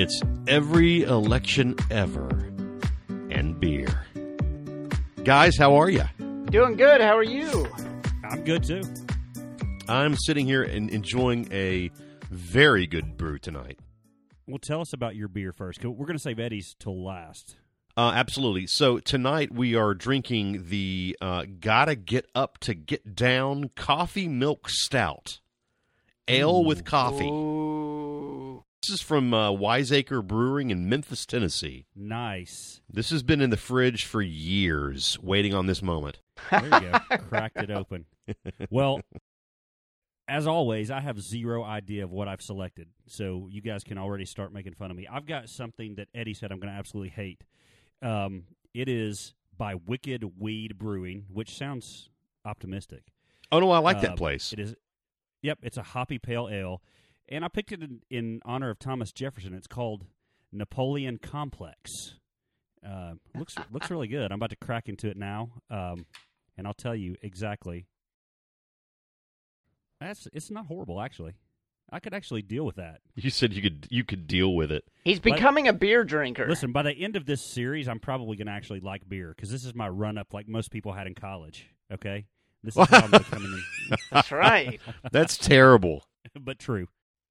It's every election ever and beer. Guys, how are you? Doing good. How are you? I'm good too. I'm sitting here and enjoying a very good brew tonight. Well, tell us about your beer first. 'cause We're going to save Eddie's till last. Uh, absolutely. So tonight we are drinking the uh, Gotta Get Up to Get Down Coffee Milk Stout. Ale with coffee. Ooh. This is from uh, Wiseacre Brewing in Memphis, Tennessee. Nice. This has been in the fridge for years, waiting on this moment. There you go. Cracked it open. Well, as always, I have zero idea of what I've selected, so you guys can already start making fun of me. I've got something that Eddie said I'm going to absolutely hate. Um, it is by Wicked Weed Brewing, which sounds optimistic. Oh no, I like that Um, place. It is. Yep, it's a hoppy pale ale, and I picked it in, in honor of Thomas Jefferson. It's called Napoleon Complex. Uh, looks looks really good. I'm about to crack into it now, um, and I'll tell you exactly. That's it's not horrible actually. I could actually deal with that. You said you could you could deal with it. He's becoming a beer drinker. Listen, by the end of this series, I'm probably going to actually like beer because this is my run up, like most people had in college. Okay, this is how I'm becoming, That's right. That's terrible. but true.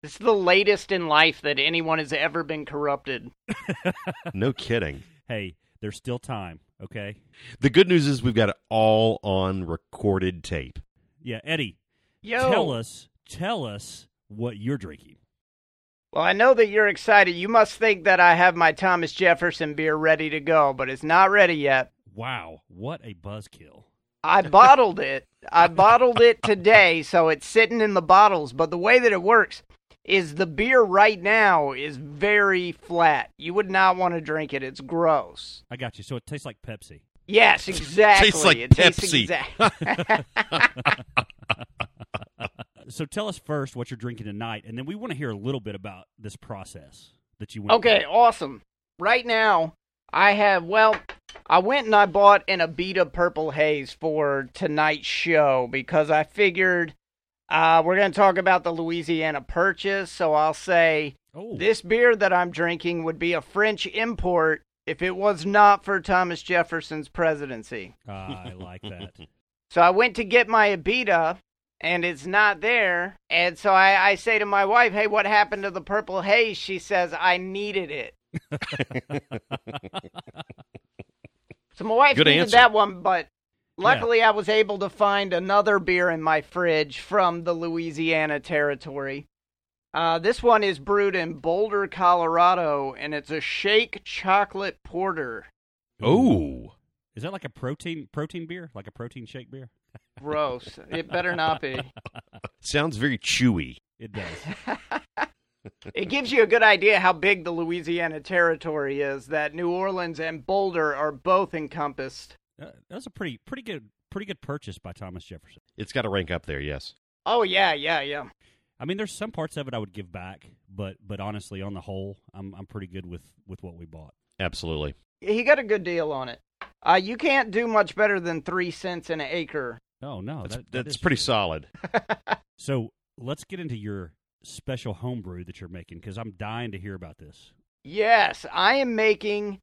This is the latest in life that anyone has ever been corrupted. No kidding. Hey, there's still time. Okay. The good news is we've got it all on recorded tape. Yeah, Eddie, Yo. tell us, tell us what you're drinking. Well, I know that you're excited. You must think that I have my Thomas Jefferson beer ready to go, but it's not ready yet. Wow, what a buzzkill! I bottled it. I bottled it today, so it's sitting in the bottles. But the way that it works is the beer right now is very flat. You would not want to drink it. It's gross. I got you. So it tastes like Pepsi. Yes, exactly. Tastes like it tastes Pepsi. exact- So tell us first what you're drinking tonight, and then we want to hear a little bit about this process that you went. okay, through. awesome. Right now, I have, well, I went and I bought an Abita Purple Haze for tonight's show because I figured uh, we're going to talk about the Louisiana Purchase. So I'll say Oh, this beer that I'm drinking would be a French import if it was not for Thomas Jefferson's presidency. ah, I like that. So I went to get my Abita, and it's not there. And so I, I say to my wife, "Hey, what happened to the purple haze?" She says, "I needed it." so my wife Good needed answer. that one, but luckily I was able to find another beer in my fridge from the Louisiana territory. Uh, this one is brewed in Boulder, Colorado, and it's a shake chocolate porter. Oh. Is that like a protein protein beer, like a protein shake beer? Gross. it better not be. Sounds very chewy. It does. It gives you a good idea how big the Louisiana territory is. That New Orleans and Boulder are both encompassed. Uh, that was a pretty pretty good pretty good purchase by Thomas Jefferson. It's got to rank up there, yes. Oh yeah, yeah, yeah. I mean, there's some parts of it I would give back, but but honestly, on the whole, I'm I'm pretty good with with what we bought. Absolutely. He got a good deal on it. Uh, you can't do much better than three cents an acre. Oh no, That's, that, that that's pretty true. solid. So let's get into your special homebrew that you're making because I'm dying to hear about this. Yes, I am making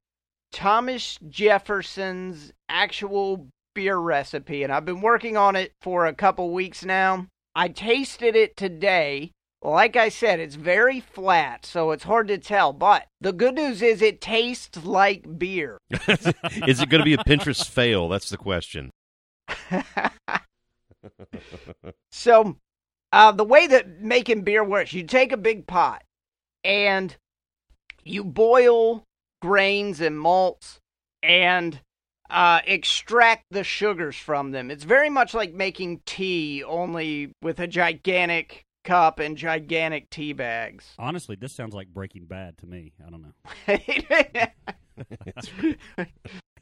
Thomas Jefferson's actual beer recipe, and I've been working on it for a couple weeks now. I tasted it today. Like I said, it's very flat, so it's hard to tell. But the good news is it tastes like beer. Is it going to be a Pinterest fail? That's the question. So, uh, the way that making beer works, you take a big pot and you boil grains and malts and uh, extract the sugars from them. It's very much like making tea, only with a gigantic cup and gigantic tea bags. Honestly, this sounds like Breaking Bad to me. I don't know.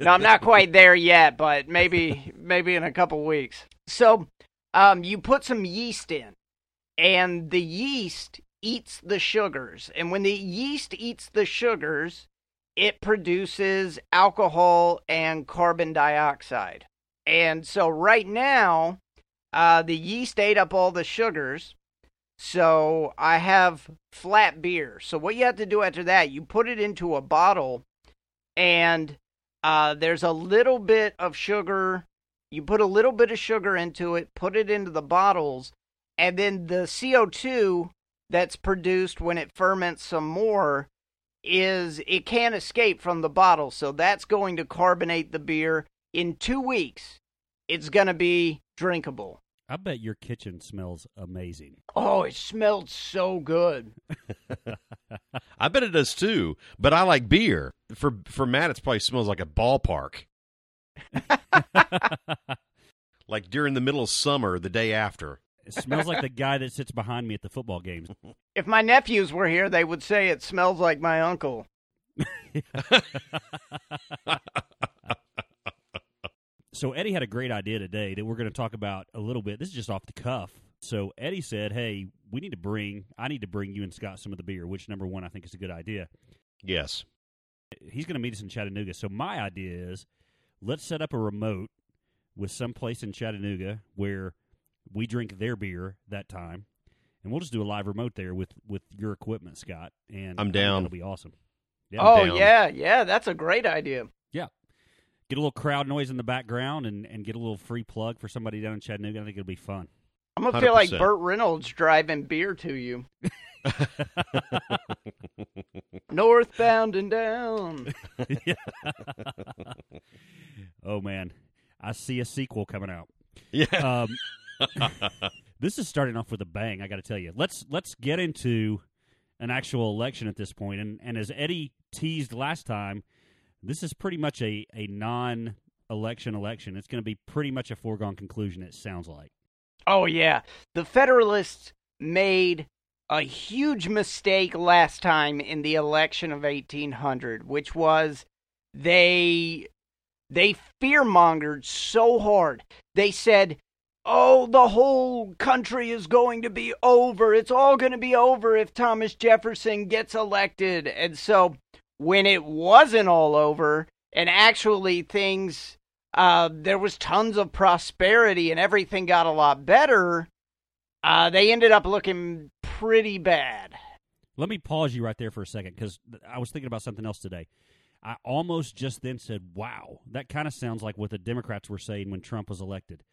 no, I'm not quite there yet, but maybe maybe in a couple weeks. So, um, you put some yeast in, and the yeast eats the sugars, and when the yeast eats the sugars, it produces alcohol and carbon dioxide. And so, right now, uh, the yeast ate up all the sugars. So I have flat beer. So what you have to do after that, you put it into a bottle, and uh, there's a little bit of sugar. You put a little bit of sugar into it, put it into the bottles, and then the CO2 that's produced when it ferments some more is it can't escape from the bottle. So that's going to carbonate the beer. In two weeks, it's going to be drinkable. I bet your kitchen smells amazing. Oh, it smelled so good. I bet it does too. But I like beer. For for Matt, it probably smells like a ballpark. like during the middle of summer, the day after. It smells like the guy that sits behind me at the football games. If my nephews were here, they would say it smells like my uncle. so Eddie had a great idea today that we're going to talk about a little bit. This is just off the cuff. So Eddie said, "Hey, we need to bring. I need to bring you and Scott some of the beer. Which number one, I think is a good idea. Yes. He's going to meet us in Chattanooga. So my idea is, let's set up a remote with some place in Chattanooga where we drink their beer that time, and we'll just do a live remote there with with your equipment, Scott. And I'm down. That'll be awesome. Yeah, oh down. yeah, yeah, that's a great idea. yeah. Get a little crowd noise in the background and, and get a little free plug for somebody down in Chattanooga. I think it'll be fun. I'm gonna feel like 100%. Burt Reynolds driving beer to you, northbound and down. oh man, I see a sequel coming out. Yeah. Um, this is starting off with a bang. I got to tell you. Let's let's get into an actual election at this point. And and as Eddie teased last time, this is pretty much a a non-election election. It's going to be pretty much a foregone conclusion. It sounds like. Oh yeah, the Federalists made a huge mistake last time in the election of 1800, which was they they fearmongered so hard. They said, "Oh, the whole country is going to be over. It's all going to be over if Thomas Jefferson gets elected." And so when it wasn't all over and actually things uh, there was tons of prosperity and everything got a lot better, uh, they ended up looking pretty bad. Let me pause you right there for a second because I was thinking about something else today. I almost just then said, "Wow, that kind of sounds like what the Democrats were saying when Trump was elected."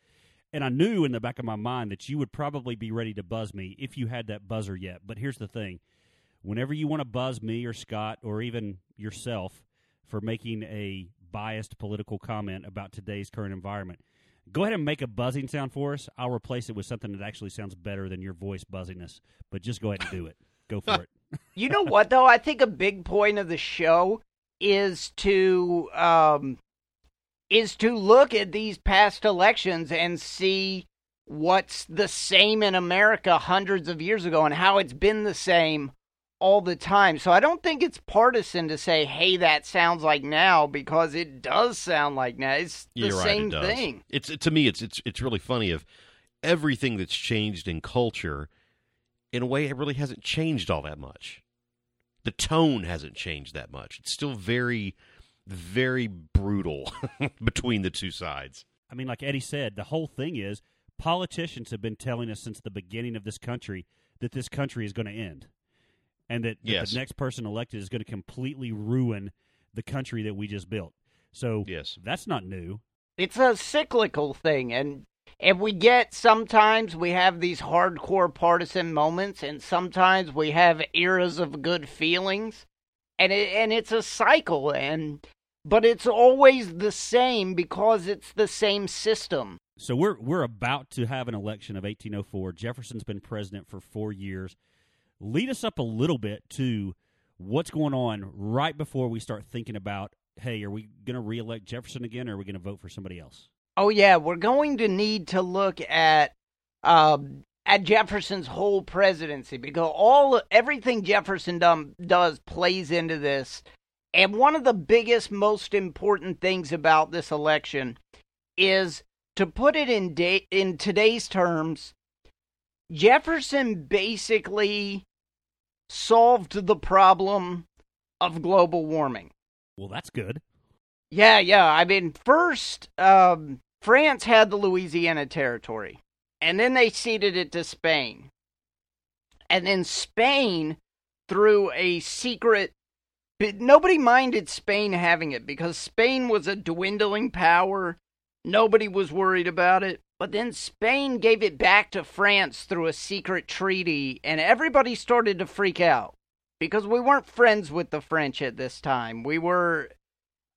And I knew in the back of my mind that you would probably be ready to buzz me if you had that buzzer yet. But here's the thing: whenever you want to buzz me or Scott or even yourself for making a biased political comment about today's current environment, go ahead and make a buzzing sound for us. I'll replace it with something that actually sounds better than your voice buzzing us. But just go ahead and do it. Go for it. You know what though? I think a big point of the show is to um is to look at these past elections and see what's the same in America hundreds of years ago and how it's been the same all the time. So I don't think it's partisan to say, "Hey, that sounds like now," because it does sound like now. It's the You're right, same it thing. It's to me, it's it's it's really funny of everything that's changed in culture. In a way, it really hasn't changed all that much. The tone hasn't changed that much. It's still very, very brutal between the two sides. I mean, like Eddie said, the whole thing is politicians have been telling us since the beginning of this country that this country is going to end, and that, that Yes. the next person elected is going to completely ruin the country that we just built. So Yes. that's not new. it's a cyclical thing and and we get sometimes we have these hardcore partisan moments and sometimes we have eras of good feelings and it, and it's a cycle and but it's always the same because it's the same system So we're we're about to have an election of 1804. Jefferson's been president for four years. Lead us up a little bit to what's going on right before we start thinking about, hey, are we going to reelect Jefferson again, or are we going to vote for somebody else? oh yeah we're going to need to look at um at Jefferson's whole presidency because all everything Jefferson done, does plays into this And one of the biggest, most important things about this election is to put it in in today's terms. Jefferson basically solved the problem of global warming. Well, that's good. Yeah, yeah. I mean, first, um, France had the Louisiana Territory, and then they ceded it to Spain. And then Spain, through a secret. Nobody minded Spain having it because Spain was a dwindling power. Nobody was worried about it. But then Spain gave it back to France through a secret treaty, and everybody started to freak out because we weren't friends with the French at this time. We were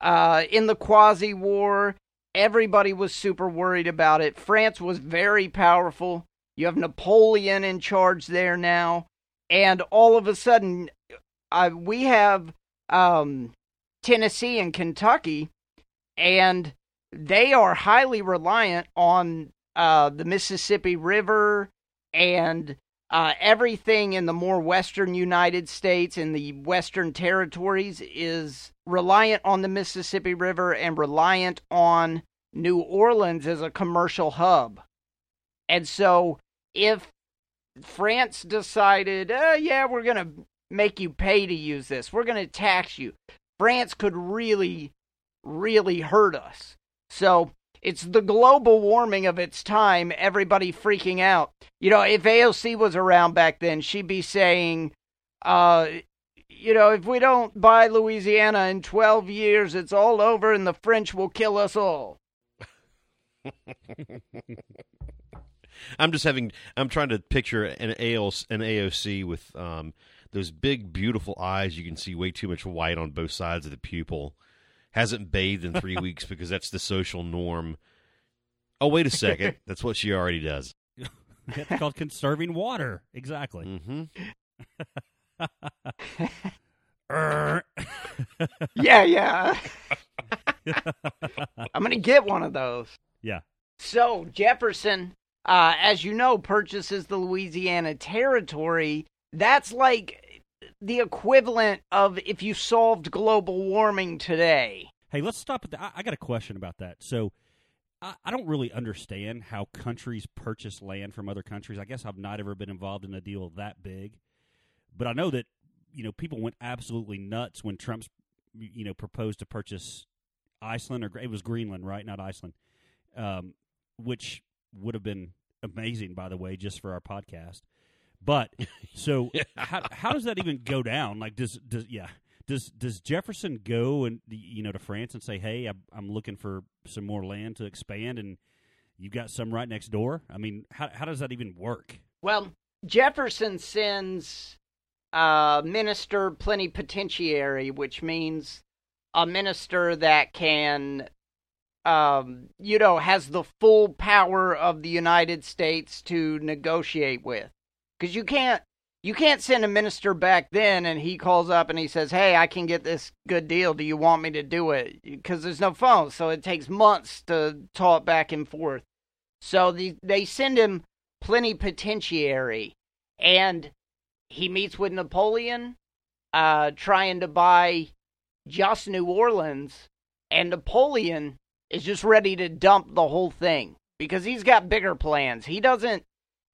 uh, in the Quasi War. Everybody was super worried about it. France was very powerful. You have Napoleon in charge there now. And all of a sudden, uh, we have um, Tennessee and Kentucky, and they are highly reliant on uh, the Mississippi River and uh, everything in the more western United States and the western territories is reliant on the Mississippi River and reliant on New Orleans as a commercial hub. And so if France decided, uh, yeah, we're going to make you pay to use this, we're going to tax you, France could really, really hurt us. So it's the global warming of its time, everybody freaking out. You know, if AOC was around back then, she'd be saying, uh, you know, if we don't buy Louisiana in 12 years, it's all over and the French will kill us all. I'm just having. I'm trying to picture an AOC, an AOC with um, those big, beautiful eyes. You can see way too much white on both sides of the pupil. Hasn't bathed in three weeks because that's the social norm. Oh, wait a second. That's what she already does. It's called conserving water. Exactly. Mm-hmm. Yeah, yeah. I'm going to get one of those. yeah. So, Jefferson, uh, as you know, purchases the Louisiana Territory. That's like the equivalent of if you solved global warming today. Hey, let's stop at that. I, I got a question about that. So, I, I don't really understand how countries purchase land from other countries. I guess I've not ever been involved in a deal that big, but I know that you know people went absolutely nuts when Trump's you know proposed to purchase Iceland or it was Greenland, right? Not Iceland, um, which would have been amazing, by the way, just for our podcast. But so how how does that even go down? Like does does yeah does does Jefferson go and you know to France and say, "Hey, I'm, I'm looking for some more land to expand," and you've got some right next door? I mean, how how does that even work? Well, Jefferson sends a minister plenipotentiary, which means a minister that can, um, you know, has the full power of the United States to negotiate with. Because you can't, you can't send a minister back then and he calls up and he says, "Hey, I can get this good deal. Do you want me to do it?" Because there's no phone, so it takes months to talk back and forth. So the, they send him plenipotentiary, and he meets with Napoleon, uh, trying to buy just New Orleans, and Napoleon is just ready to dump the whole thing because he's got bigger plans. He doesn't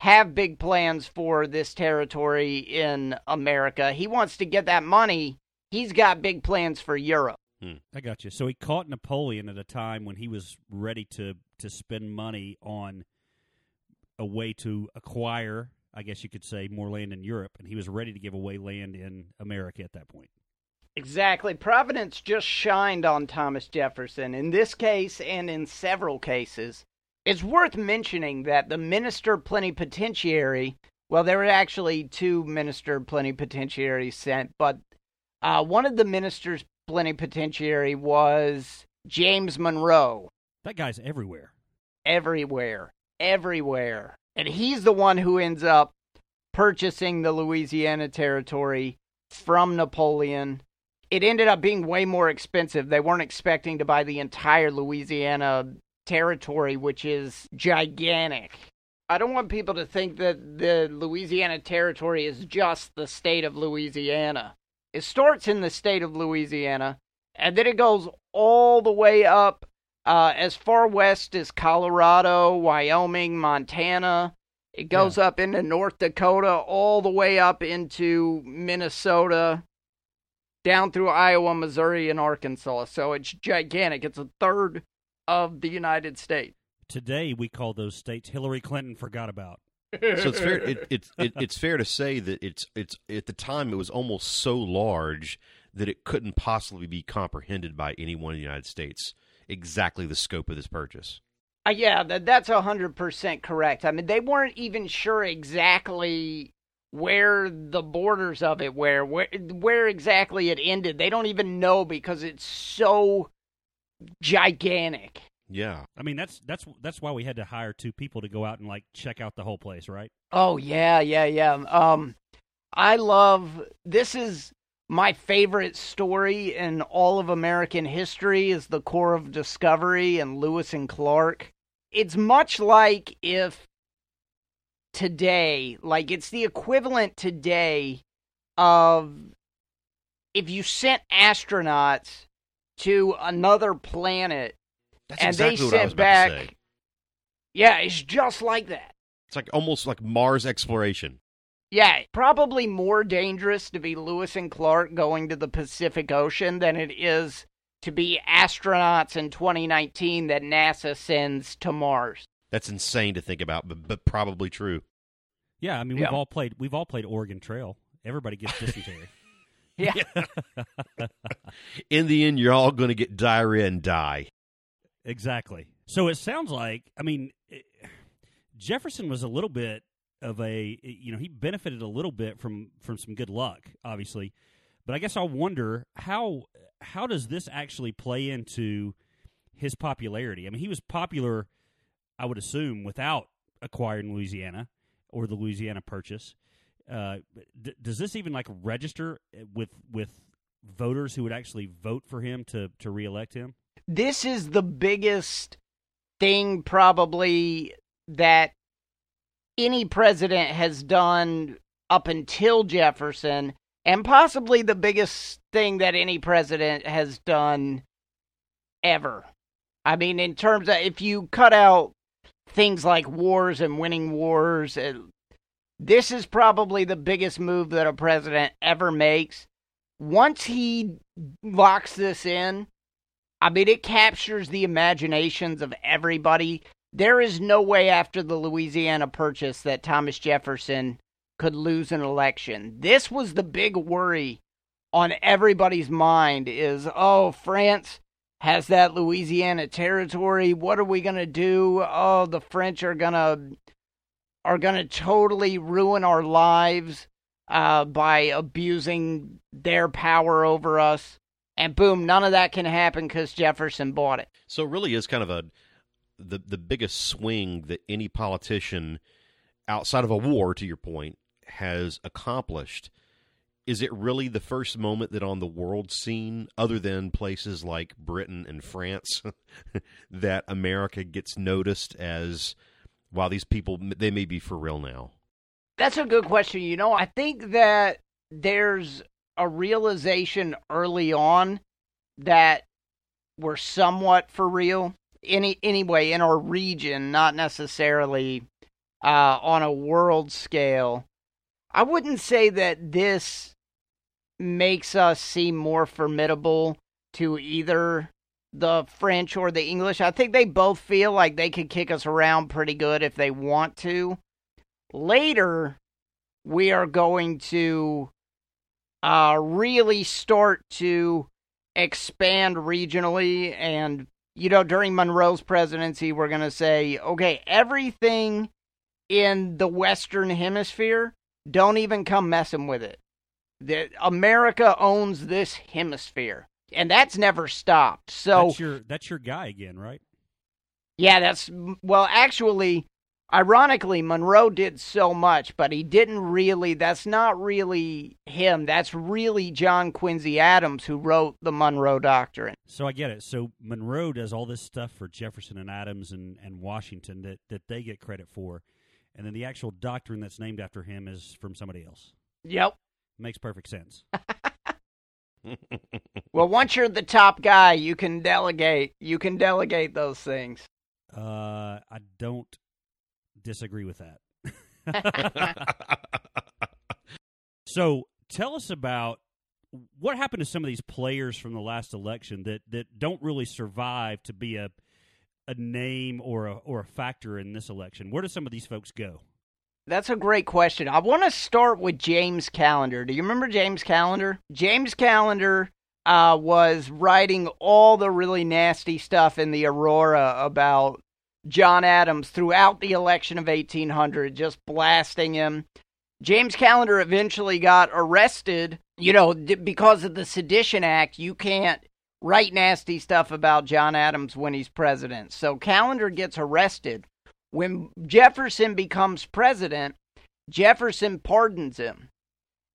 have big plans for this territory in America. He wants to get that money. He's got big plans for Europe. Hmm. I got you. So he caught Napoleon at a time when he was ready to to spend money on a way to acquire, I guess you could say, more land in Europe, and he was ready to give away land in America at that point. Exactly. Providence just shined on Thomas Jefferson in this case and in several cases. It's worth mentioning that the minister plenipotentiary, well, there were actually two minister plenipotentiaries sent, but uh, one of the ministers plenipotentiary was James Monroe. That guy's everywhere. Everywhere. Everywhere. And he's the one who ends up purchasing the Louisiana Territory from Napoleon it ended up being way more expensive. They weren't expecting to buy the entire Louisiana territory, which is gigantic. I don't want people to think that the Louisiana territory is just the state of Louisiana. It starts in the state of Louisiana, and then it goes all the way up uh, as far west as Colorado, Wyoming, Montana. It goes Yeah. up into North Dakota, all the way up into Minnesota, down through Iowa, Missouri, and Arkansas. So it's gigantic. It's a third of the United States. Today we call those states Hillary Clinton forgot about. So it's fair. It, it's it, it's fair to say that it's it's at the time it was almost so large that it couldn't possibly be comprehended by anyone in the United States. Exactly the scope of this purchase. Uh, yeah, that, that's a hundred percent correct. I mean, they weren't even sure exactly where the borders of it were, where where exactly it ended. They don't even know because it's so gigantic. Yeah. I mean, that's that's that's why we had to hire two people to go out and like check out the whole place, right? Oh yeah, yeah, yeah. Um, I love this is my favorite story in all of American history is the Corps of Discovery and Lewis and Clark. It's much like if today, like it's the equivalent today of if you sent astronauts to another planet That's and exactly they what I was sent back. Yeah, it's just like that. It's like almost like Mars exploration. Yeah, probably more dangerous to be Lewis and Clark going to the Pacific Ocean than it is to be astronauts in 2019 that NASA sends to Mars. That's insane to think about, but, but probably true. Yeah, I mean, Yeah. we've all played we've all played Oregon Trail. Everybody gets dysentery. Yeah. In the end, you're all going to get diarrhea and die. Exactly. So it sounds like, I mean, eh, Jefferson was a little bit of a, you know, he benefited a little bit from from some good luck, obviously. But I guess I wonder how how does this actually play into his popularity? I mean, he was popular, I would assume, without acquiring Louisiana or the Louisiana Purchase. Uh, d- does this even like register with with voters who would actually vote for him to to reelect him? this is the biggest thing probably that any president has done up until Jefferson, and possibly the biggest thing that any president has done ever. I mean, in terms of if you cut out things like wars and winning wars, uh, this is probably the biggest move that a president ever makes. Once he locks this in, I mean, it captures the imaginations of everybody. There is no way after the Louisiana Purchase that Thomas Jefferson could lose an election. This was the big worry on everybody's mind is, oh, France has that Louisiana territory. What are we going to do? Oh, the French are going to are going to totally ruin our lives uh, by abusing their power over us. And boom, none of that can happen because Jefferson bought it. So it really is kind of a the the biggest swing that any politician outside of a war, to your point, has accomplished. Is it really the first moment that on the world scene, other than places like Britain and France, that America gets noticed as, wow, these people, they may be for real now? That's a good question. You know, I think that there's a realization early on that we're somewhat for real. Any anyway in our region, not necessarily uh, on a world scale. I wouldn't say that this makes us seem more formidable to either the French or the English. I think they both feel like they could kick us around pretty good if they want to. Later, we are going to uh, really start to expand regionally. And, you know, during Monroe's presidency, we're going to say, okay, everything in the Western Hemisphere, don't even come messing with it. America owns this hemisphere. And that's never stopped. So that's your that's your guy again, right? yeah, that's well, actually, ironically, Monroe did so much, but he didn't really. That's not really him. That's really John Quincy Adams who wrote the Monroe Doctrine. So I get it. So Monroe does all this stuff for Jefferson and Adams and, and Washington that, that they get credit for, and then the actual doctrine that's named after him is from somebody else. Yep. Makes perfect sense. Well, once you're the top guy, you can delegate. You can delegate those things. Uh, I don't disagree with that. so tell us about what happened to some of these players from the last election that, that don't really survive to be a a name or a or a factor in this election. Where do some of these folks go? That's a great question. I want to start with James Callender. Do you remember James Callender? James Callender uh, was writing all the really nasty stuff in the Aurora about John Adams throughout the election of 1800, just blasting him. James Callender eventually got arrested. You know, because of the Sedition Act, you can't write nasty stuff about John Adams when he's president. So Callender gets arrested. When Jefferson becomes president, Jefferson pardons him.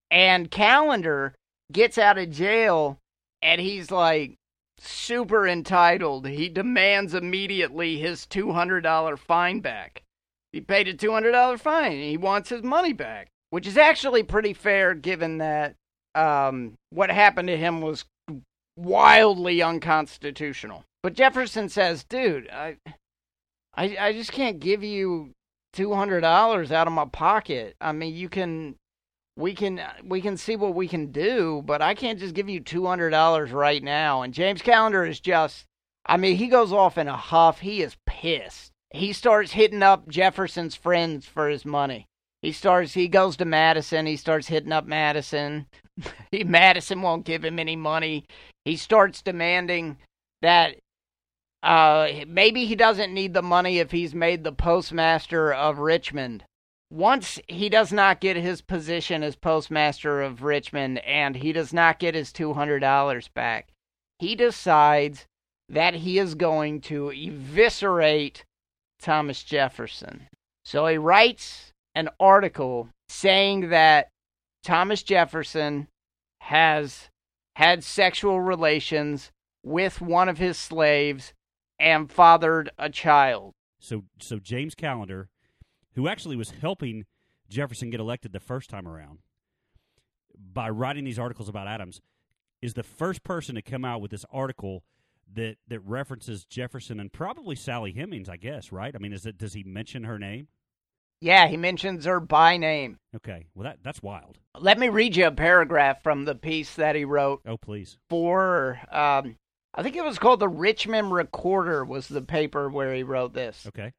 And Callender gets out of jail and he's like super entitled. He demands immediately his $200 fine back. He paid a $200 fine. He wants his money back, which is actually pretty fair given that um, what happened to him was wildly unconstitutional. But Jefferson says, dude, I, I, I just can't give you two hundred dollars out of my pocket. I mean, you can, we can, we can see what we can do, but I can't just give you two hundred dollars right now. And James Callender is just, I mean, he goes off in a huff. He is pissed. He starts hitting up Jefferson's friends for his money. He starts. He goes to Madison. He starts hitting up Madison. he, Madison won't give him any money. He starts demanding that uh, maybe he doesn't need the money if he's made the postmaster of Richmond. Once he does not get his position as postmaster of Richmond and he does not get his $200 back, he decides that he is going to eviscerate Thomas Jefferson. So he writes an article saying that Thomas Jefferson has had sexual relations with one of his slaves and fathered a child. So, so James Callender, who actually was helping Jefferson get elected the first time around by writing these articles about Adams, is the first person to come out with this article that that references Jefferson and probably Sally Hemings, I guess, right? I mean, is it does he mention her name? Yeah, he mentions her by name. Okay, well that that's wild. Let me read you a paragraph from the piece that he wrote. Oh, please. For um, I think it was called the Richmond Recorder was the paper where he wrote this. Okay.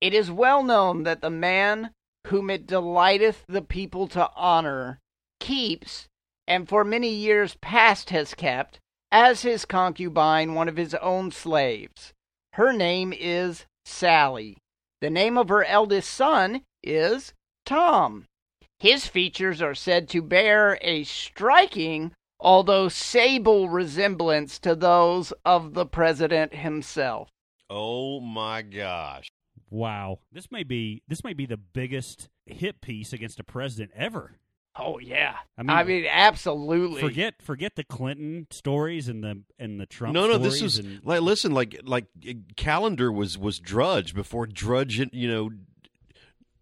It is well known that the man whom it delighteth the people to honor keeps, and for many years past has kept, as his concubine one of his own slaves. Her name is Sally the name of her eldest son is Tom. His features are said to bear a striking, although sable resemblance to those of the president himself. Oh my gosh. Wow. This may be this may be the biggest hit piece against a president ever. Oh yeah, I mean, I mean, absolutely. Forget forget the Clinton stories and the and the Trump. No, no, this is and, like listen, like like eh, Callender was was Drudge before Drudge, you know,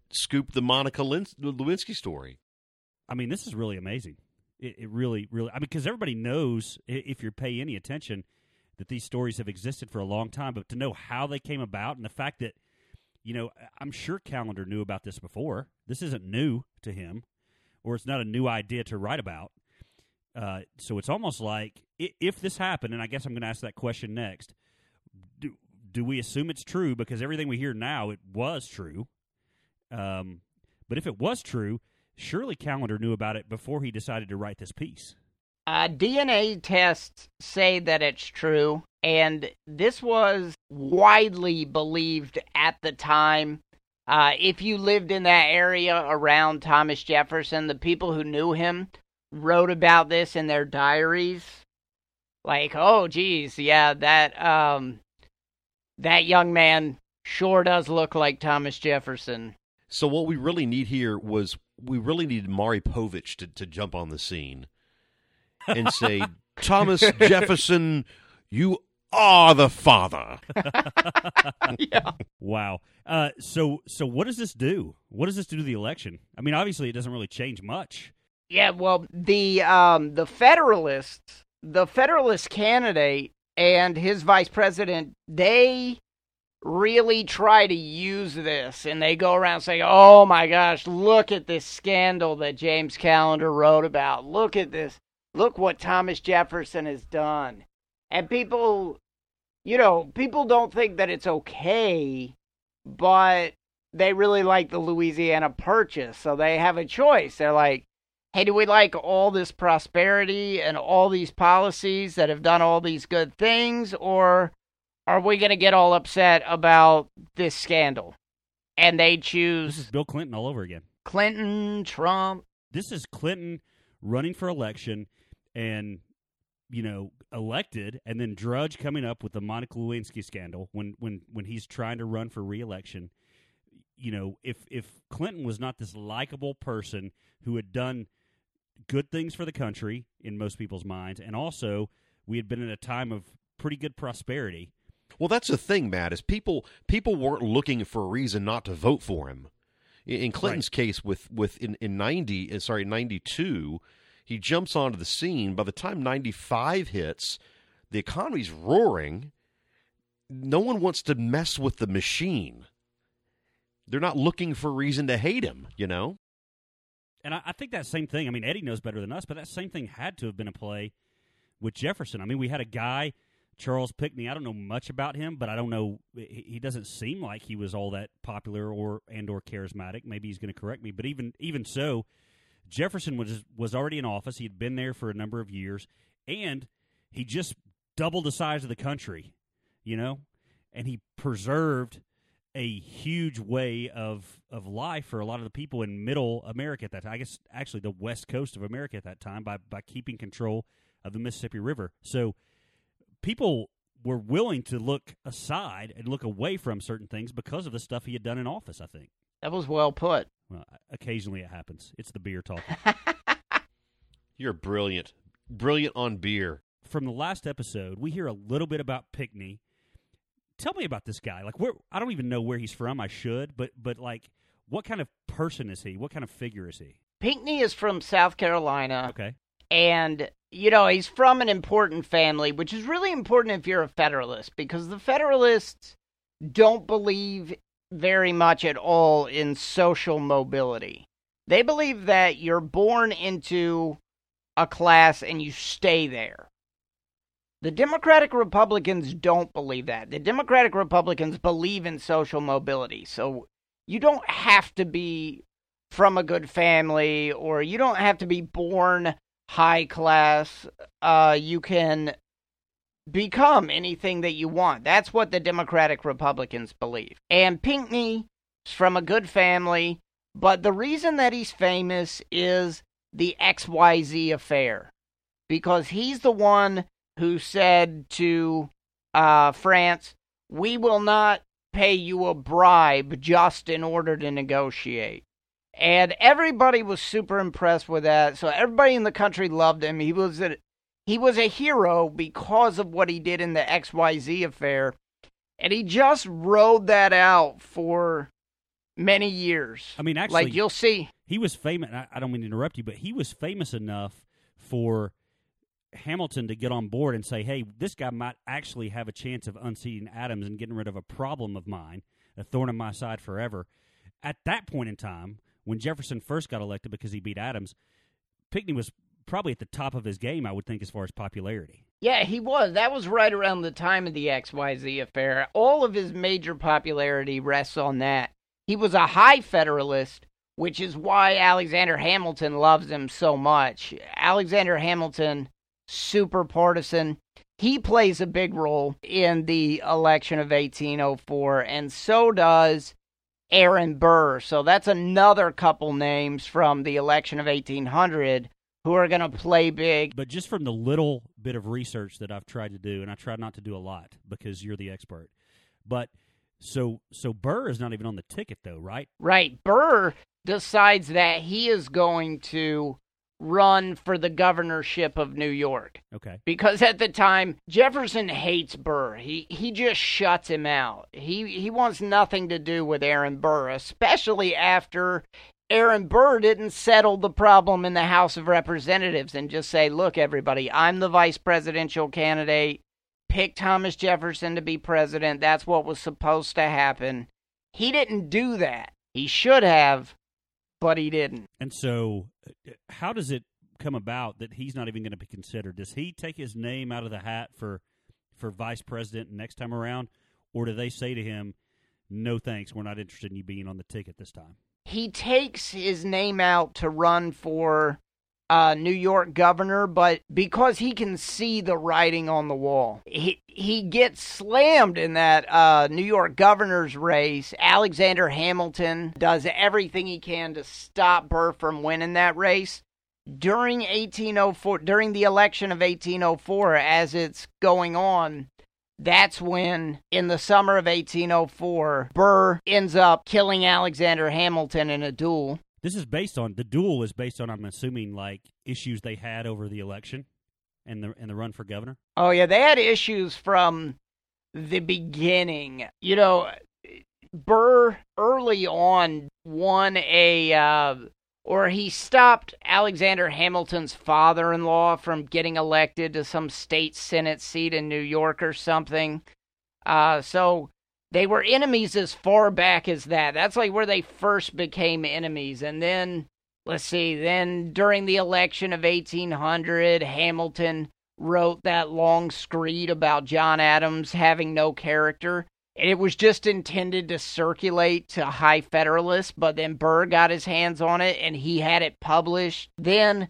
scooped the Monica Lewinsky story. I mean, this is really amazing. It, it really, really. I mean, because everybody knows if you pay any attention that these stories have existed for a long time, but to know how they came about and the fact that, you know, I'm sure Callender knew about this before. This isn't new to him or it's not a new idea to write about. Uh, so it's almost like if this happened, and I guess I'm going to ask that question next. Do, do we assume it's true? Because everything we hear now, it was true. Um, but if it was true, surely Callender knew about it before he decided to write this piece. Uh, DNA tests say that it's true, and this was widely believed at the time. Uh, if you lived in that area around Thomas Jefferson, the people who knew him wrote about this in their diaries. Like, oh, geez, yeah, that um, that young man sure does look like Thomas Jefferson. So what we really need here was we really needed Maury Povich to, to jump on the scene and say, Thomas Jefferson, you are the father. yeah. Wow. Uh, so so what does this do? What does this do to the election? I mean, obviously, it doesn't really change much. Yeah. Well, the um, the Federalists, the Federalist candidate and his vice president, they really try to use this and they go around saying, "Oh my gosh, look at this scandal that James Callender wrote about. Look at this. Look what Thomas Jefferson has done." And people, you know, people don't think that it's okay, but they really like the Louisiana Purchase, so they have a choice. They're like, hey, do we like all this prosperity and all these policies that have done all these good things, or are we going to get all upset about this scandal? And they choose This is Bill Clinton all over again. Clinton, Trump. This is Clinton running for election and you know elected, and then Drudge coming up with the Monica Lewinsky scandal when when when he's trying to run for reelection. You know, if if Clinton was not this likable person who had done good things for the country in most people's minds, and also we had been in a time of pretty good prosperity. Well, that's the thing, Matt. Is people people weren't looking for a reason not to vote for him. In in Clinton's case, with with in in ninety, uh, sorry, ninety two, he jumps onto the scene. By the time ninety five hits, the economy's roaring. No one wants to mess with the machine. They're not looking for a reason to hate him. You know. And I, I think that same thing. I mean, Eddie knows better than us, but that same thing had to have been a play with Jefferson. I mean, we had a guy, Charles Pinckney. I don't know much about him, but I don't know. He, doesn't seem like he was all that popular or and or charismatic. Maybe he's going to correct me, but even even so, Jefferson was was already in office. He had been there for a number of years, and he just doubled the size of the country. You know, and he preserved a huge way of of life for a lot of the people in middle America at that time. I guess actually the west coast of America at that time by by keeping control of the Mississippi River. So people were willing to look aside and look away from certain things because of the stuff he had done in office, I think. That was well put. Well, occasionally it happens. It's the beer talk. You're brilliant, brilliant on beer. From the last episode, we hear a little bit about Pinckney. Tell me about this guy. Like where I don't even know where he's from. I should, but but like what kind of person is he? What kind of figure is he? Pinckney is from South Carolina. Okay. And you know he's from an important family which is really important if you're a federalist because the federalists don't believe very much at all in social mobility. They believe that you're born into a class and you stay there. The democratic republicans don't believe that. The democratic republicans believe in social mobility. So you don't have to be from a good family or you don't have to be born high class, uh, you can become anything that you want. That's what the Democratic Republicans believe. And Pinckney is from a good family, but the reason that he's famous is the XYZ affair. Because he's the one who said to uh, France, We will not pay you a bribe just in order to negotiate and everybody was super impressed with that. So everybody in the country loved him. He was a he was a hero because of what he did in the XYZ affair, and he just rode that out for many years. I mean, actually, like you'll see, he was famous. I, I don't mean to interrupt you, but he was famous enough for Hamilton to get on board and say, "Hey, this guy might actually have a chance of unseating Adams and getting rid of a problem of mine, a thorn in my side forever." At that point in time, when Jefferson first got elected because he beat Adams, Pinckney was probably at the top of his game, I would think, as far as popularity. Yeah, he was. That was right around the time of the XYZ affair. All of his major popularity rests on that. He was a high Federalist, which is why Alexander Hamilton loves him so much. Alexander Hamilton, super partisan. He plays a big role in the election of 1804, and so does Aaron Burr. So that's another couple names from the election of 1800 who are going to play big. But just from the little bit of research that I've tried to do, and I try not to do a lot because you're the expert, but so so Burr is not even on the ticket though, right? Right. Burr decides that he is going to run for the governorship of New York. Okay. Because at the time Jefferson hates Burr. He he just shuts him out. He he wants nothing to do with Aaron Burr, especially after Aaron Burr didn't settle the problem in the House of Representatives and just say, "Look everybody, I'm the vice presidential candidate. Pick Thomas Jefferson to be president. That's what was supposed to happen." He didn't do that. He should have, but he didn't. And so, Uh, how does it come about that he's not even going to be considered? Does he take his name out of the hat for for vice president next time around, or do they say to him, no thanks, we're not interested in you being on the ticket this time. He takes his name out to run for uh, New York governor, but because he can see the writing on the wall, he he gets slammed in that uh, New York governor's race. Alexander Hamilton does everything he can to stop Burr from winning that race. During 1804, during the election of 1804, as it's going on, that's when, in the summer of 1804, Burr ends up killing Alexander Hamilton in a duel. This is based on the duel is based on I'm assuming like issues they had over the election and the and the run for governor. Oh yeah, they had issues from the beginning. You know, Burr early on won a uh, or he stopped Alexander Hamilton's father-in-law from getting elected to some state senate seat in New York or something. Uh, so they were enemies as far back as that. That's like where they first became enemies. And then, let's see, then during the election of 1800, Hamilton wrote that long screed about John Adams having no character. And it was just intended to circulate to high Federalists, but then Burr got his hands on it and he had it published. Then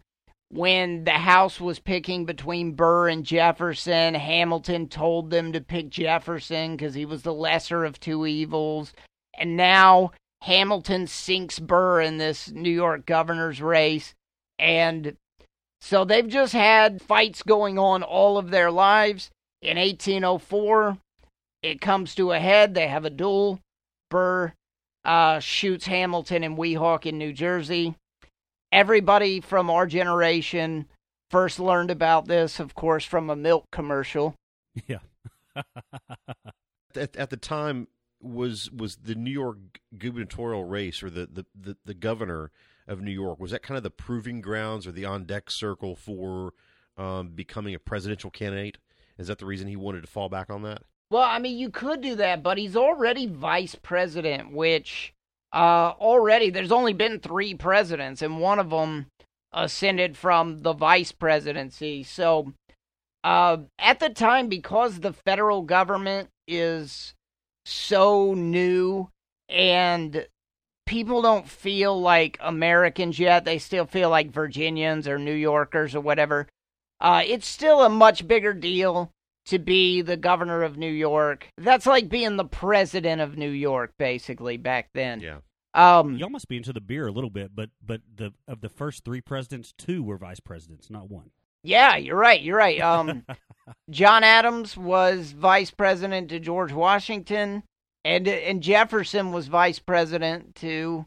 when the House was picking between Burr and Jefferson, Hamilton told them to pick Jefferson because he was the lesser of two evils. And now Hamilton sinks Burr in this New York governor's race. And so they've just had fights going on all of their lives. In 1804, it comes to a head. They have a duel. Burr uh, shoots Hamilton in Weehawken, New Jersey everybody from our generation first learned about this, of course, from a milk commercial. Yeah. at, at the time, was was the New York gubernatorial race or the, the, the, the, governor of New York was that kind of the proving grounds or the on deck circle for um, becoming a presidential candidate? Is that the reason he wanted to fall back on that? Well, I mean, you could do that, but he's already vice president, which uh, already there's only been three presidents, and one of them ascended from the vice presidency. So, uh, at the time, because the federal government is so new and people don't feel like Americans yet, they still feel like Virginians or New Yorkers or whatever. Uh, it's still a much bigger deal to be the governor of New York. That's like being the president of New York, basically, back then. Yeah. Um, Y'all must be into the beer a little bit, but but the of the first three presidents, two were vice presidents, not one. Yeah, you're right. You're right. Um, John Adams was vice president to George Washington, and and Jefferson was vice president to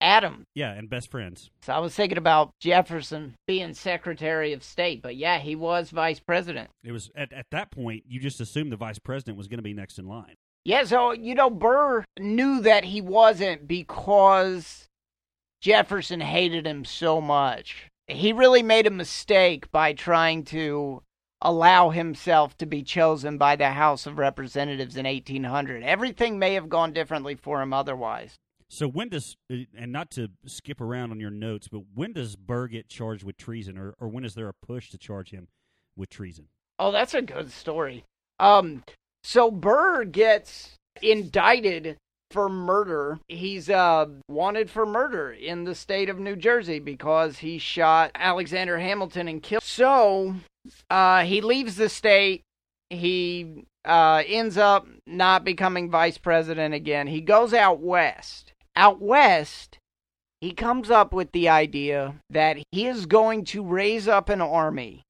Adam. Yeah, and best friends. So I was thinking about Jefferson being Secretary of State, but yeah, he was vice president. It was at, at that point you just assumed the vice president was going to be next in line. Yeah, so you know Burr knew that he wasn't because Jefferson hated him so much. He really made a mistake by trying to allow himself to be chosen by the House of Representatives in 1800. Everything may have gone differently for him otherwise. So when does uh, and not to skip around on your notes, but when does Burr get charged with treason, or or when is there a push to charge him with treason? Oh, that's a good story. Um, so Burr gets indicted for murder. He's uh, wanted for murder in the state of New Jersey because he shot Alexander Hamilton and killed. So uh, he leaves the state. He uh, ends up not becoming vice president again. He goes out west out west, he comes up with the idea that he is going to raise up an army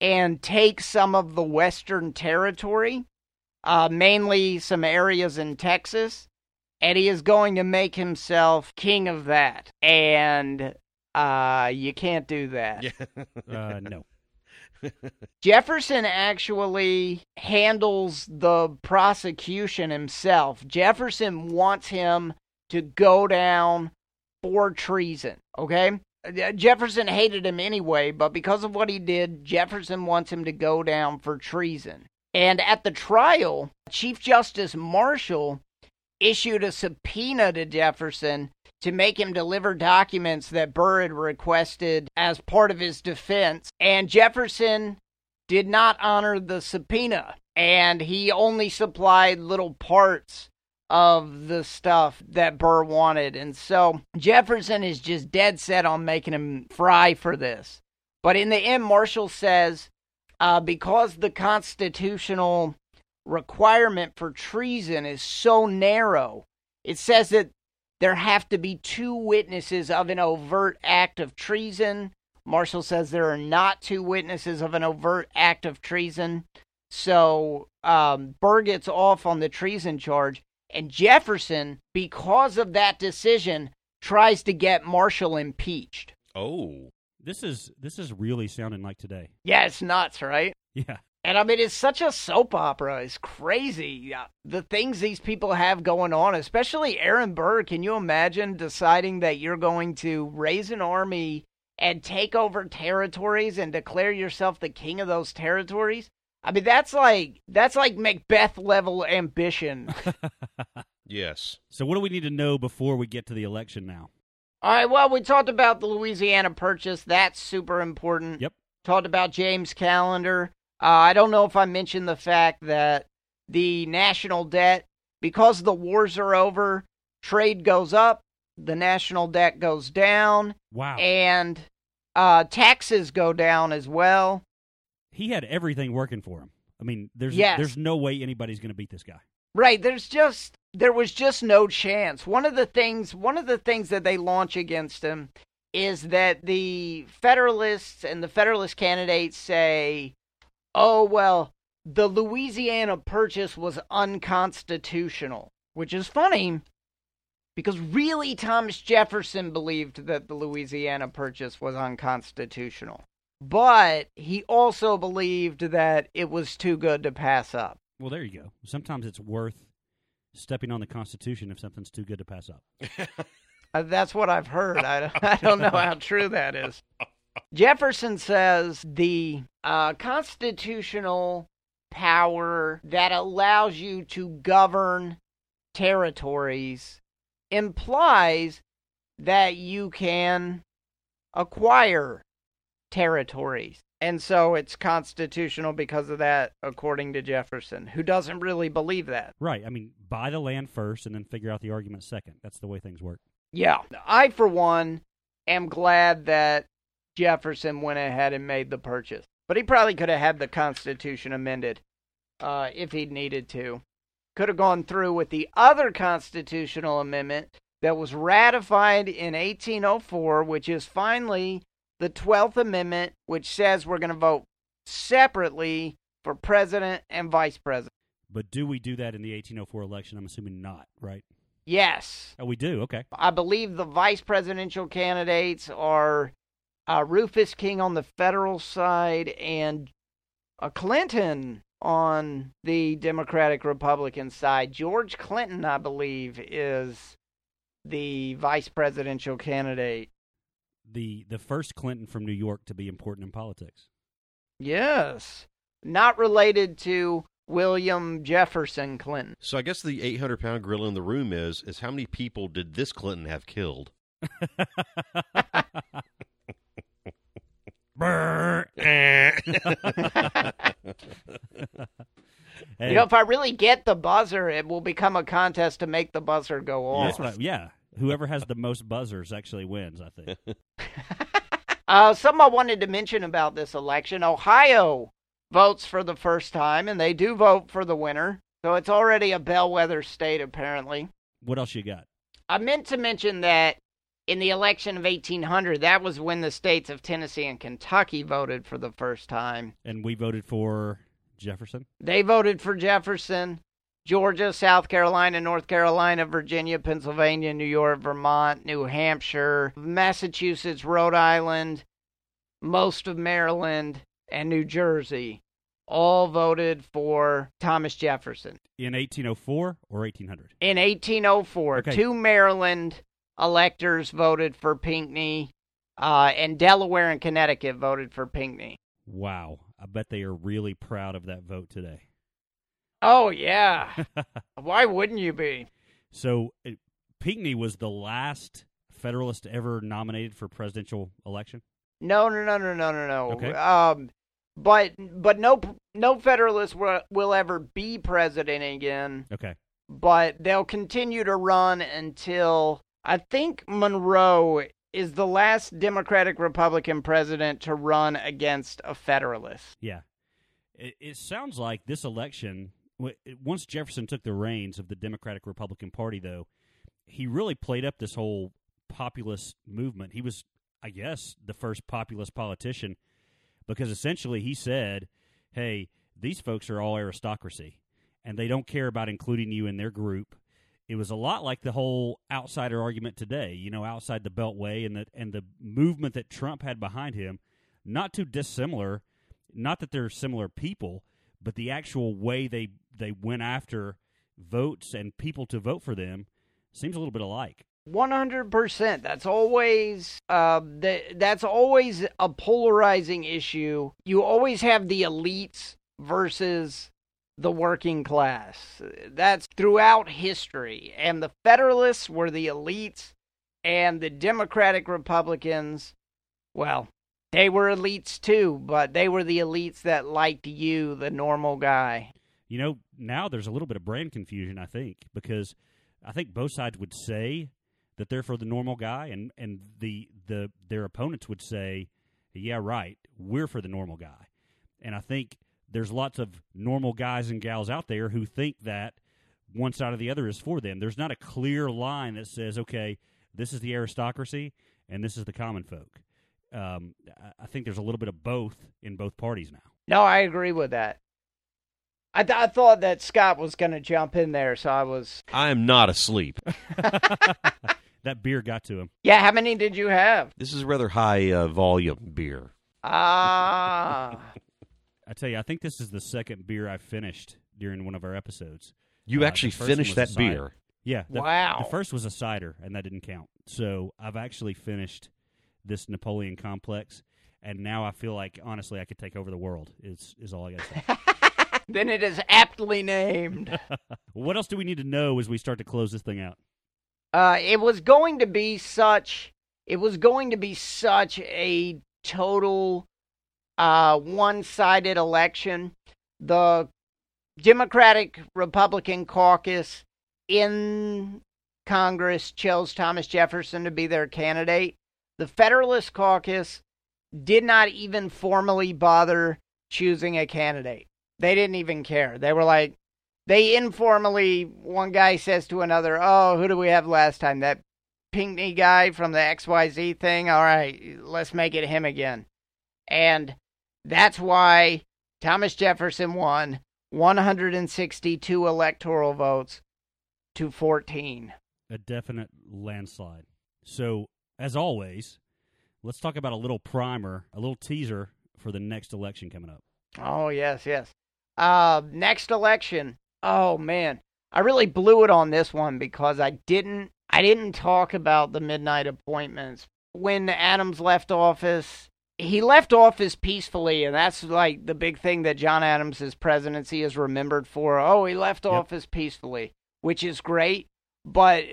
and take some of the western territory, uh, mainly some areas in Texas, and he is going to make himself king of that. And uh, you can't do that. Yeah. uh, no. Jefferson actually handles the prosecution himself. Jefferson wants him to go down for treason. Okay? Uh, Jefferson hated him anyway, but because of what he did, Jefferson wants him to go down for treason. And at the trial, Chief Justice Marshall issued a subpoena to Jefferson to make him deliver documents that Burr had requested as part of his defense. And Jefferson did not honor the subpoena, and he only supplied little parts of the stuff that Burr wanted. And so Jefferson is just dead set on making him fry for this. But in the end, Marshall says uh, because the constitutional requirement for treason is so narrow, it says that there have to be two witnesses of an overt act of treason. Marshall says there are not two witnesses of an overt act of treason. So um, Burr gets off on the treason charge. And Jefferson, because of that decision, tries to get Marshall impeached. Oh. This is this is really sounding like today. Yeah, it's nuts, right? Yeah. And I mean, it's such a soap opera. It's crazy. The things these people have going on, especially Aaron Burr. Can you imagine deciding that you're going to raise an army and take over territories and declare yourself the king of those territories? I mean, that's like that's like Macbeth level ambition. yes. So what do we need to know before we get to the election now? All right. Well, we talked about the Louisiana Purchase. That's super important. Yep. Talked about James Callender. Uh, I don't know if I mentioned the fact that the national debt, because the wars are over, trade goes up, the national debt goes down. Wow. And uh, taxes go down as well. He had everything working for him. I mean, there's Yes. there's no way anybody's going to beat this guy. Right, there's just there was just no chance. One of the things one of the things that they launch against him is that the Federalists and the Federalist candidates say, "Oh, well, the Louisiana Purchase was unconstitutional," which is funny because really Thomas Jefferson believed that the Louisiana Purchase was unconstitutional. But he also believed that it was too good to pass up. Well, there you go. Sometimes it's worth stepping on the Constitution if something's too good to pass up. Uh, That's what I've heard. I, I don't know how true that is. Jefferson says the uh, constitutional power that allows you to govern territories implies that you can acquire territories. And so it's constitutional because of that, according to Jefferson, who doesn't really believe that. Right. I mean, buy the land first and then figure out the argument second. That's the way things work. Yeah. I, for one, am glad that Jefferson went ahead and made the purchase. But he probably could have had the Constitution amended uh, if he'd needed to. Could have gone through with the other constitutional amendment that was ratified in 1804, which is finally the 12th Amendment, which says we're going to vote separately for president and vice president. But do we do that in the 1804 election? I'm assuming not, right? Yes. Oh, we do. Okay. I believe the vice presidential candidates are uh, Rufus King on the federal side and uh, Clinton on the Democratic Republican side. George Clinton, I believe, is the vice presidential candidate. The the first Clinton from New York to be important in politics. Yes. Not related to William Jefferson Clinton. So I guess the 800 pound gorilla in the room is is how many people did this Clinton have killed? Hey, You know, if I really get the buzzer, it will become a contest to make the buzzer go off. that's what I, yeah. Whoever has the most buzzers actually wins. I think. Uh, something I wanted to mention about this election Ohio votes for the first time, and they do vote for the winner. So it's already a bellwether state, apparently. What else you got? I meant to mention that in the election of 1800, that was when the states of Tennessee and Kentucky voted for the first time. And we voted for Jefferson. They voted for Jefferson. Georgia, South Carolina, North Carolina, Virginia, Pennsylvania, New York, Vermont, New Hampshire, Massachusetts, Rhode Island, most of Maryland, and New Jersey all voted for Thomas Jefferson. In 1804 or 1800? In 1804, Okay. two Maryland electors voted for Pinckney, uh, and Delaware and Connecticut voted for Pinckney. Wow. I bet they are really proud of that vote today. Oh, yeah. Why wouldn't you be? So it, Pinckney was the last Federalist ever nominated for presidential election. No, no, no, no, no, no, no. Okay. Um, but but no no Federalist will, will ever be president again Okay. but they'll continue to run until I think Monroe is the last Democratic Republican president to run against a Federalist. Yeah. It, it sounds like this election, once Jefferson took the reins of the Democratic Republican Party, though, he really played up this whole populist movement. He was, I guess, the first populist politician because essentially he said, hey, these folks are all aristocracy and they don't care about including you in their group. It was a lot like the whole outsider argument today, you know, outside the beltway and the and the movement that Trump had behind him, not too dissimilar, not that they're similar people, but the actual way they they went after votes and people to vote for them seems a little bit alike. One hundred percent. That's always uh, that's always a polarizing issue. You always have the elites versus the working class. That's throughout history. And the Federalists were the elites, and the Democratic Republicans, well, they were elites too, but they were the elites that liked you, the normal guy. You know, now there's a little bit of brand confusion, I think, because I think both sides would say that they're for the normal guy, and, and the, the their opponents would say, yeah, right, we're for the normal guy. And I think there's lots of normal guys and gals out there who think that one side or the other is for them. There's not a clear line that says, okay, this is the aristocracy and this is the common folk. Um, I think there's a little bit of both in both parties now. No, I agree with that. I, th- I thought that Scott was going to jump in there, so I was. I am not asleep. that beer got to him. Yeah, how many did you have? This is a rather high uh, volume beer. Ah. I tell you, I think this is the second beer I finished during one of our episodes. You Uh, actually finished that beer. Yeah. The, Wow. The first was a cider, and that didn't count. So I've actually finished this Napoleon complex, and now I feel like honestly I could take over the world. Is is all I got to say. then it is aptly named. what else do we need to know as we start to close this thing out? Uh, it was going to be such. It was going to be such a total uh, one-sided election. The Democratic Republican caucus in Congress chose Thomas Jefferson to be their candidate. The Federalist caucus did not even formally bother choosing a candidate. They didn't even care. They were like, they informally, one guy says to another, Oh, who do we have last time? That Pinckney guy from the XYZ thing? All right, let's make it him again. And that's why Thomas Jefferson won 162 electoral votes to 14. A definite landslide. So as always, let's talk about a little primer, a little teaser for the next election coming up. Oh, yes, yes. Uh, next election. Oh, man. I really blew it on this one because I didn't I didn't talk about the midnight appointments. When Adams left office, he left office peacefully, and that's like the big thing that John Adams' presidency is remembered for. Oh, he left Yep. office peacefully, which is great. But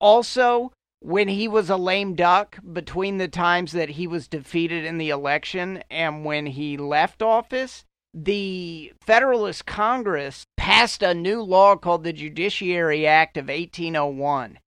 also, when he was a lame duck between the times that he was defeated in the election and when he left office, the Federalist Congress passed a new law called the Judiciary Act of 1801.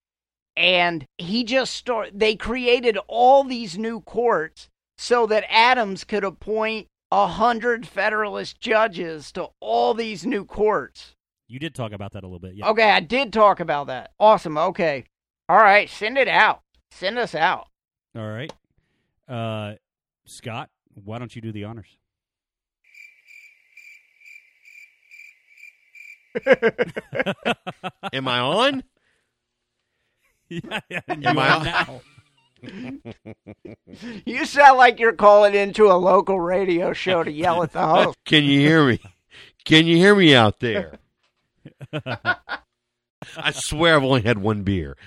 And he just started, they created all these new courts so that Adams could appoint a hundred Federalist judges to all these new courts. You did talk about that a little bit. Yeah. Okay, I did talk about that. Awesome. Okay. All right, send it out. Send us out. All right. Uh, Scott, why don't you do the honors? Am I on? yeah, yeah, Am you I are on? now. You sound like you're calling into a local radio show to yell at the host. Can you hear me? Can you hear me out there? I swear I've only had one beer.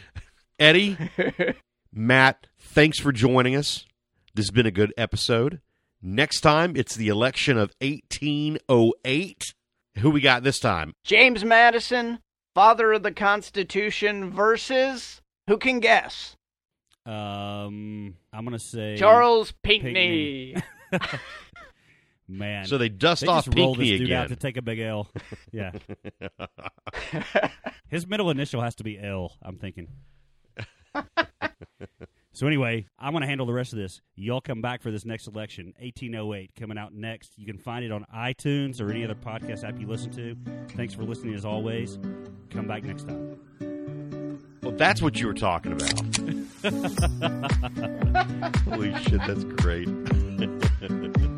Eddie, Matt, thanks for joining us. This has been a good episode. Next time, it's the election of 1808. Who we got this time? James Madison, father of the Constitution, versus who can guess? Um, I'm gonna say Charles Pinckney. Man, So they dust they off just roll this Pinckney dude out again. to take a big L. Yeah, his middle initial has to be L. I'm thinking. So anyway, I'm going to handle the rest of this. Y'all come back for this next election, 1808, coming out next. You can find it on iTunes or any other podcast app you listen to. Thanks for listening as always. Come back next time. well, that's what you were talking about. Holy shit, that's great.